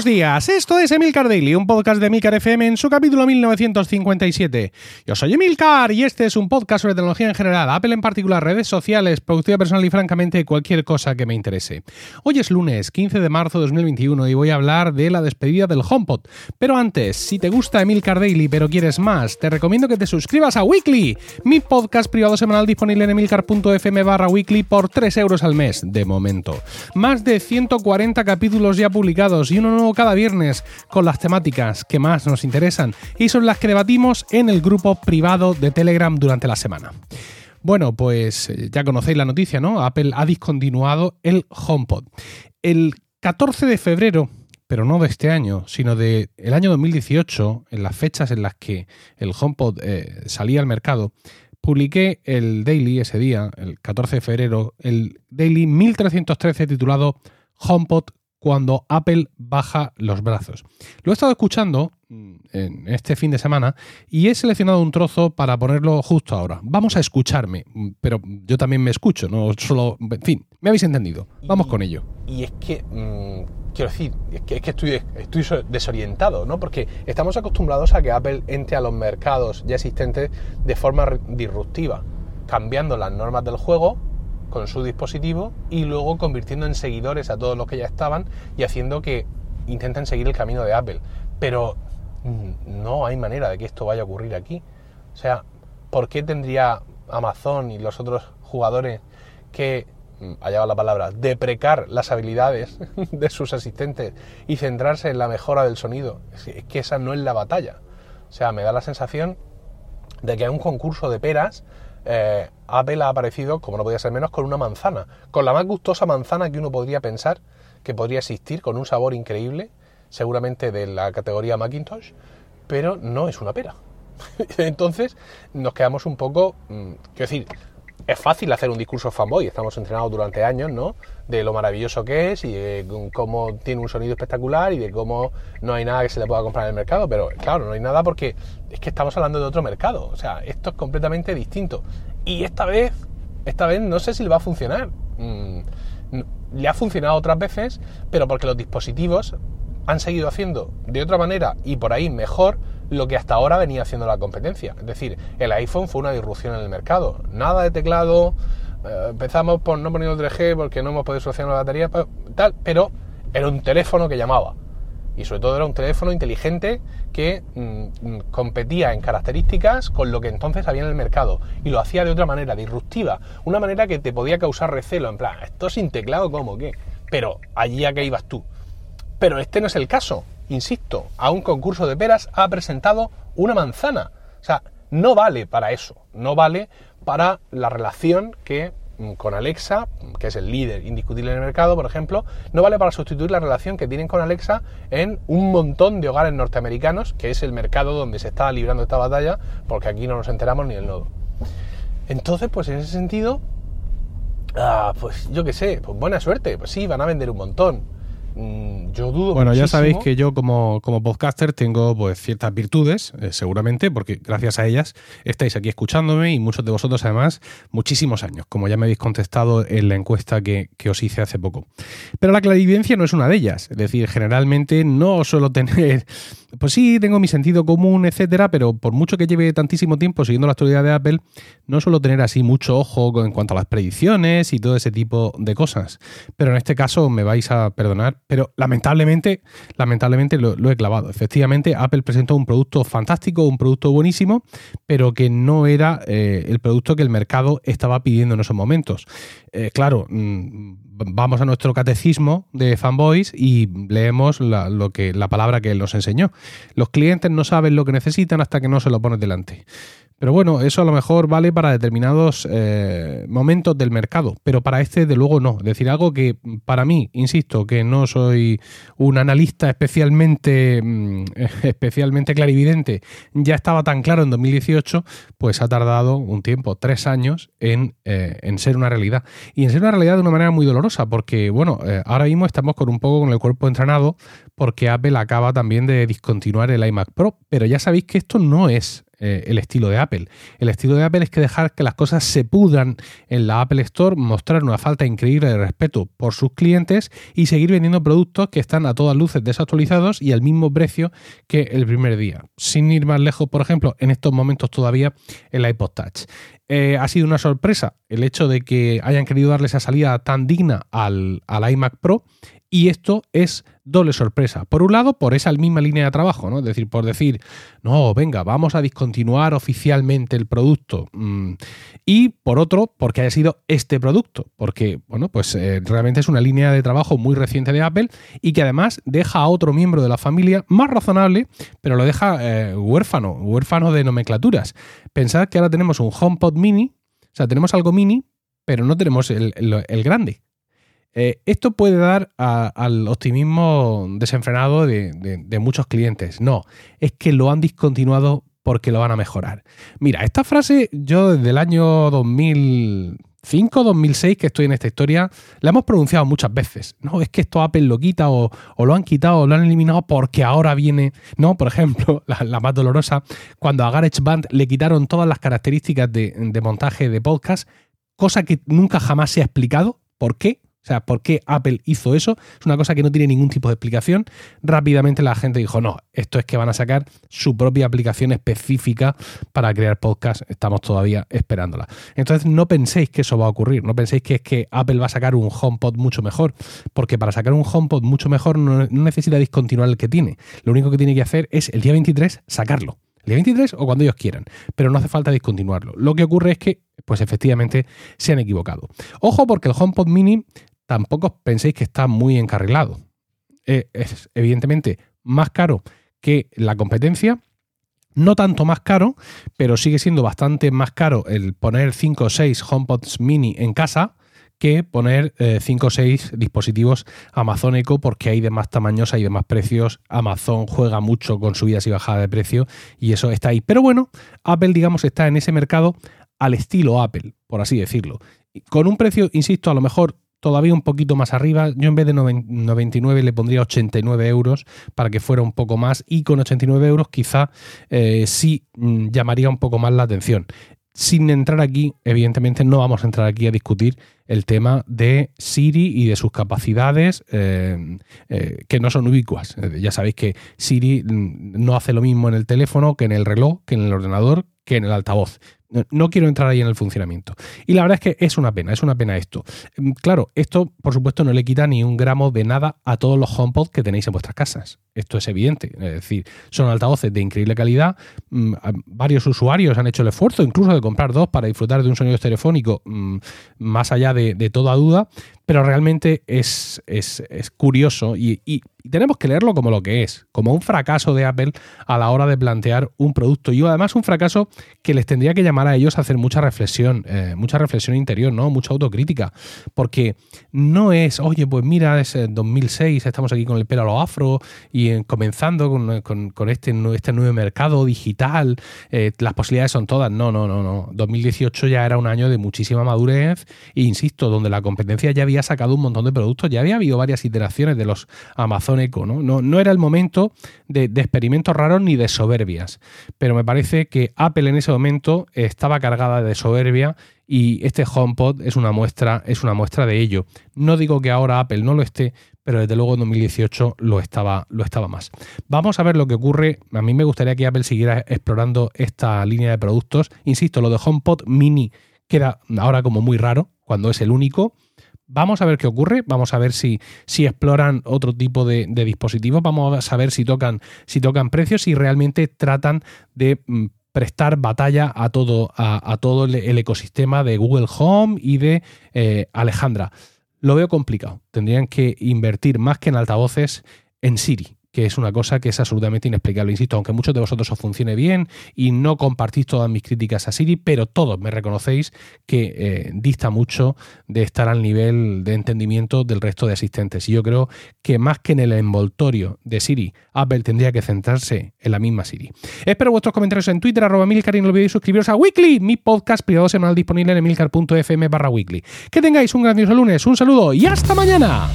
Buenos días, esto es Emilcar Daily, un podcast de Emilcar FM en su capítulo 1957. Yo soy Emilcar y este es un podcast sobre tecnología en general, Apple en particular, redes sociales, productividad personal y francamente cualquier cosa que me interese. Hoy es lunes 15 de marzo de 2021 y voy a hablar de la despedida del HomePod. Pero antes, si te gusta Emilcar Daily pero quieres más, te recomiendo que te suscribas a Weekly, mi podcast privado semanal disponible en emilcar.fm barra weekly por 3 euros al mes, de momento. Más de 140 capítulos ya publicados y uno nuevo cada viernes con las temáticas que más nos interesan y son las que debatimos en el grupo privado de Telegram durante la semana. Bueno, pues eh, ya conocéis la noticia, ¿no? Apple ha discontinuado el HomePod. El 14 de febrero, pero no de este año, sino del el año 2018, en las fechas en las que el HomePod eh, salía al mercado, publiqué el daily ese día, el 14 de febrero, el daily 1313 titulado HomePod cuando Apple baja los brazos. Lo he estado escuchando mm, en este fin de semana y he seleccionado un trozo para ponerlo justo ahora. Vamos a escucharme, mm, pero yo también me escucho, no solo... En fin, me habéis entendido. Vamos con ello. Y es que, mmm, quiero decir, es que, es que estoy, estoy desorientado, ¿no? Porque estamos acostumbrados a que Apple entre a los mercados ya existentes de forma disruptiva, cambiando las normas del juego con su dispositivo y luego convirtiendo en seguidores a todos los que ya estaban y haciendo que intenten seguir el camino de Apple. Pero mm, no hay manera de que esto vaya a ocurrir aquí. O sea, ¿por qué tendría Amazon y los otros jugadores que, mm, allá va la palabra, deprecar las habilidades de sus asistentes y centrarse en la mejora del sonido? Es que esa no es la batalla. O sea, me da la sensación de que hay un concurso de peras eh, Apple ha aparecido, como no podía ser menos, con una manzana, con la más gustosa manzana que uno podría pensar que podría existir, con un sabor increíble, seguramente de la categoría Macintosh, pero no es una pera. Entonces nos quedamos un poco, mm, quiero decir, es fácil hacer un discurso fanboy, estamos entrenados durante años, ¿no? De lo maravilloso que es y de cómo tiene un sonido espectacular y de cómo no hay nada que se le pueda comprar en el mercado, pero claro, no hay nada porque es que estamos hablando de otro mercado, o sea, esto es completamente distinto. Y esta vez, esta vez no sé si le va a funcionar. Mm, le ha funcionado otras veces, pero porque los dispositivos han seguido haciendo de otra manera y por ahí mejor lo que hasta ahora venía haciendo la competencia. Es decir, el iPhone fue una disrupción en el mercado. Nada de teclado, eh, empezamos por no poner 3G porque no hemos podido solucionar la batería, tal, pero era un teléfono que llamaba. Y sobre todo era un teléfono inteligente que mm, competía en características con lo que entonces había en el mercado. Y lo hacía de otra manera, disruptiva. Una manera que te podía causar recelo, en plan, esto sin teclado, ¿cómo qué? Pero allí a qué ibas tú. Pero este no es el caso insisto, a un concurso de peras ha presentado una manzana. O sea, no vale para eso, no vale para la relación que mm, con Alexa, que es el líder indiscutible en el mercado, por ejemplo, no vale para sustituir la relación que tienen con Alexa en un montón de hogares norteamericanos, que es el mercado donde se está librando esta batalla, porque aquí no nos enteramos ni el nodo. Entonces, pues en ese sentido, ah, pues yo qué sé, pues buena suerte, pues sí, van a vender un montón yo dudo. Bueno, ya sabéis que yo como, como podcaster tengo pues ciertas virtudes, eh, seguramente, porque gracias a ellas estáis aquí escuchándome y muchos de vosotros además muchísimos años, como ya me habéis contestado en la encuesta que, que os hice hace poco. Pero la clarividencia no es una de ellas, es decir, generalmente no suelo tener, pues sí, tengo mi sentido común, etcétera, pero por mucho que lleve tantísimo tiempo siguiendo la actualidad de Apple, no suelo tener así mucho ojo en cuanto a las predicciones y todo ese tipo de cosas. Pero en este caso me vais a perdonar pero lamentablemente, lamentablemente lo, he clavado. Efectivamente, Apple presentó un producto fantástico, un producto buenísimo, pero que no era eh, el producto que el mercado estaba pidiendo en esos momentos. Eh, claro, mm, vamos a nuestro catecismo de fanboys y leemos la, lo que, la palabra que él nos enseñó. Los clientes no saben lo que necesitan hasta que no se lo pones delante. Pero bueno, eso a lo mejor vale para determinados eh, momentos del mercado, pero para este de luego no. Es decir, algo que para mí, insisto, que no soy un analista especialmente, mm, especialmente clarividente, ya estaba tan claro en 2018, pues ha tardado un tiempo, tres años, en, eh, en ser una realidad. Y en ser una realidad de una manera muy dolorosa, porque bueno, eh, ahora mismo estamos con un poco con el cuerpo entrenado, porque Apple acaba también de discontinuar el iMac Pro, pero ya sabéis que esto no es eh, el estilo de Apple. El estilo de Apple es que dejar que las cosas se pudran en la Apple Store, mostrar una falta increíble de respeto por sus clientes y seguir vendiendo productos que están a todas luces desactualizados y al mismo precio que el primer día. Sin ir más lejos, por ejemplo, en estos momentos todavía el iPod Touch. Eh, ha sido una sorpresa el hecho de que hayan querido darle esa salida tan digna al, al iMac Pro y esto es doble sorpresa. Por un lado, por esa misma línea de trabajo, ¿no? Es decir, por decir, no, venga, vamos a discontinuar oficialmente el producto. Mm, y por otro, porque haya sido este producto. Porque, bueno, pues eh, realmente es una línea de trabajo muy reciente de Apple y que además deja a otro miembro de la familia más razonable, pero lo deja eh, huérfano, huérfano de nomenclaturas. Pensad que ahora tenemos un HomePod mini, o sea, tenemos algo mini, pero no tenemos el grande. Eh, esto puede dar al optimismo desenfrenado de, muchos clientes. No, es que lo han discontinuado porque lo van a mejorar. Mira, esta frase yo desde el año 2005, 2006 que estoy en esta historia, la hemos pronunciado muchas veces. No, es que esto Apple lo quita o, lo han quitado o lo han eliminado porque ahora viene. No, por ejemplo, la, más dolorosa, cuando a GarageBand le quitaron todas las características de, de montaje de podcast, cosa que nunca jamás se ha explicado. ¿Por qué? O sea, ¿por qué Apple hizo eso? Es una cosa que no tiene ningún tipo de explicación. Rápidamente la gente dijo, no, esto es que van a sacar su propia aplicación específica para crear podcast. Estamos todavía esperándola. Entonces no penséis que eso va a ocurrir. No penséis que es que Apple va a sacar un HomePod mucho mejor. Porque para sacar un HomePod mucho mejor no, necesita discontinuar el que tiene. Lo único que tiene que hacer es el día 23 sacarlo. El día 23 o cuando ellos quieran. Pero no hace falta discontinuarlo. Lo que ocurre es que pues efectivamente se han equivocado. Ojo porque el HomePod mini tampoco penséis que está muy encarrilado. Eh, es evidentemente más caro que la competencia, no tanto más caro, pero sigue siendo bastante más caro el poner 5 o 6 HomePods mini en casa que poner 5 o 6 dispositivos Amazon porque hay de más tamaños, hay de más precios. Amazon juega mucho con subidas y bajadas de precio y eso está ahí. Pero bueno, Apple, digamos, está en ese mercado al estilo Apple, por así decirlo. Con un precio, insisto, a lo mejor todavía un poquito más arriba. Yo en vez de 99 le pondría 89 euros para que fuera un poco más y con 89 euros quizá eh, sí mm, llamaría un poco más la atención. Sin entrar aquí, evidentemente no vamos a entrar aquí a discutir el tema de Siri y de sus capacidades eh, eh, que no son ubicuas. ya sabéis que Siri mm, no hace lo mismo en el teléfono que en el reloj, que en el ordenador, que en el altavoz. No quiero entrar ahí en el funcionamiento. Y la verdad es que es una pena, es una pena esto. Claro, esto por supuesto no le quita ni un gramo de nada a todos los HomePod que tenéis en vuestras casas. Esto es evidente. Es decir, son altavoces de increíble calidad. Mm, varios usuarios han hecho el esfuerzo incluso de comprar dos para disfrutar de un sonido estereofónico mm, más allá de, toda duda. Pero realmente es, es, curioso y, tenemos que leerlo como lo que es, como un fracaso de Apple a la hora de plantear un producto. Y además un fracaso que les tendría que llamar a ellos a hacer mucha reflexión, eh, mucha reflexión interior, ¿no? Mucha autocrítica. Porque no es, oye, pues mira, es 2006, estamos aquí con el pelo a lo afro y comenzando con, este, este, nuevo mercado digital, eh, las posibilidades son todas. No, no, no, no. 2018 ya era un año de muchísima madurez e insisto, donde la competencia ya había sacado un montón de productos, ya había habido varias iteraciones de los Amazon Echo, ¿no? No, no era el momento de, de experimentos raros ni de soberbias, pero me parece que Apple en ese momento estaba cargada de soberbia y este HomePod es una muestra, es una muestra de ello. No digo que ahora Apple no lo esté, pero desde luego en 2018 lo estaba, lo estaba más. Vamos a ver lo que ocurre. A mí me gustaría que Apple siguiera explorando esta línea de productos. Insisto, lo de HomePod Mini queda ahora como muy raro cuando es el único. Vamos a ver qué ocurre, vamos a ver si, si exploran otro tipo de, dispositivos, vamos a ver si tocan, si tocan precios, si realmente tratan de mm, prestar batalla a todo, a, todo el, ecosistema de Google Home y de eh, Alejandra. Lo veo complicado. Tendrían que invertir más que en altavoces en Siri que es una cosa que es absolutamente inexplicable. Insisto, aunque muchos de vosotros os funcione bien y no compartís todas mis críticas a Siri, pero todos me reconocéis que eh, dista mucho de estar al nivel de entendimiento del resto de asistentes. Y yo creo que más que en el envoltorio de Siri, Apple tendría que centrarse en la misma Siri. Espero vuestros comentarios en Twitter, arroba Milcar, y no olvidéis suscribiros a Weekly, mi podcast privado semanal disponible en emilcar.fm barra weekly. Que tengáis un grandioso lunes, un saludo y hasta mañana.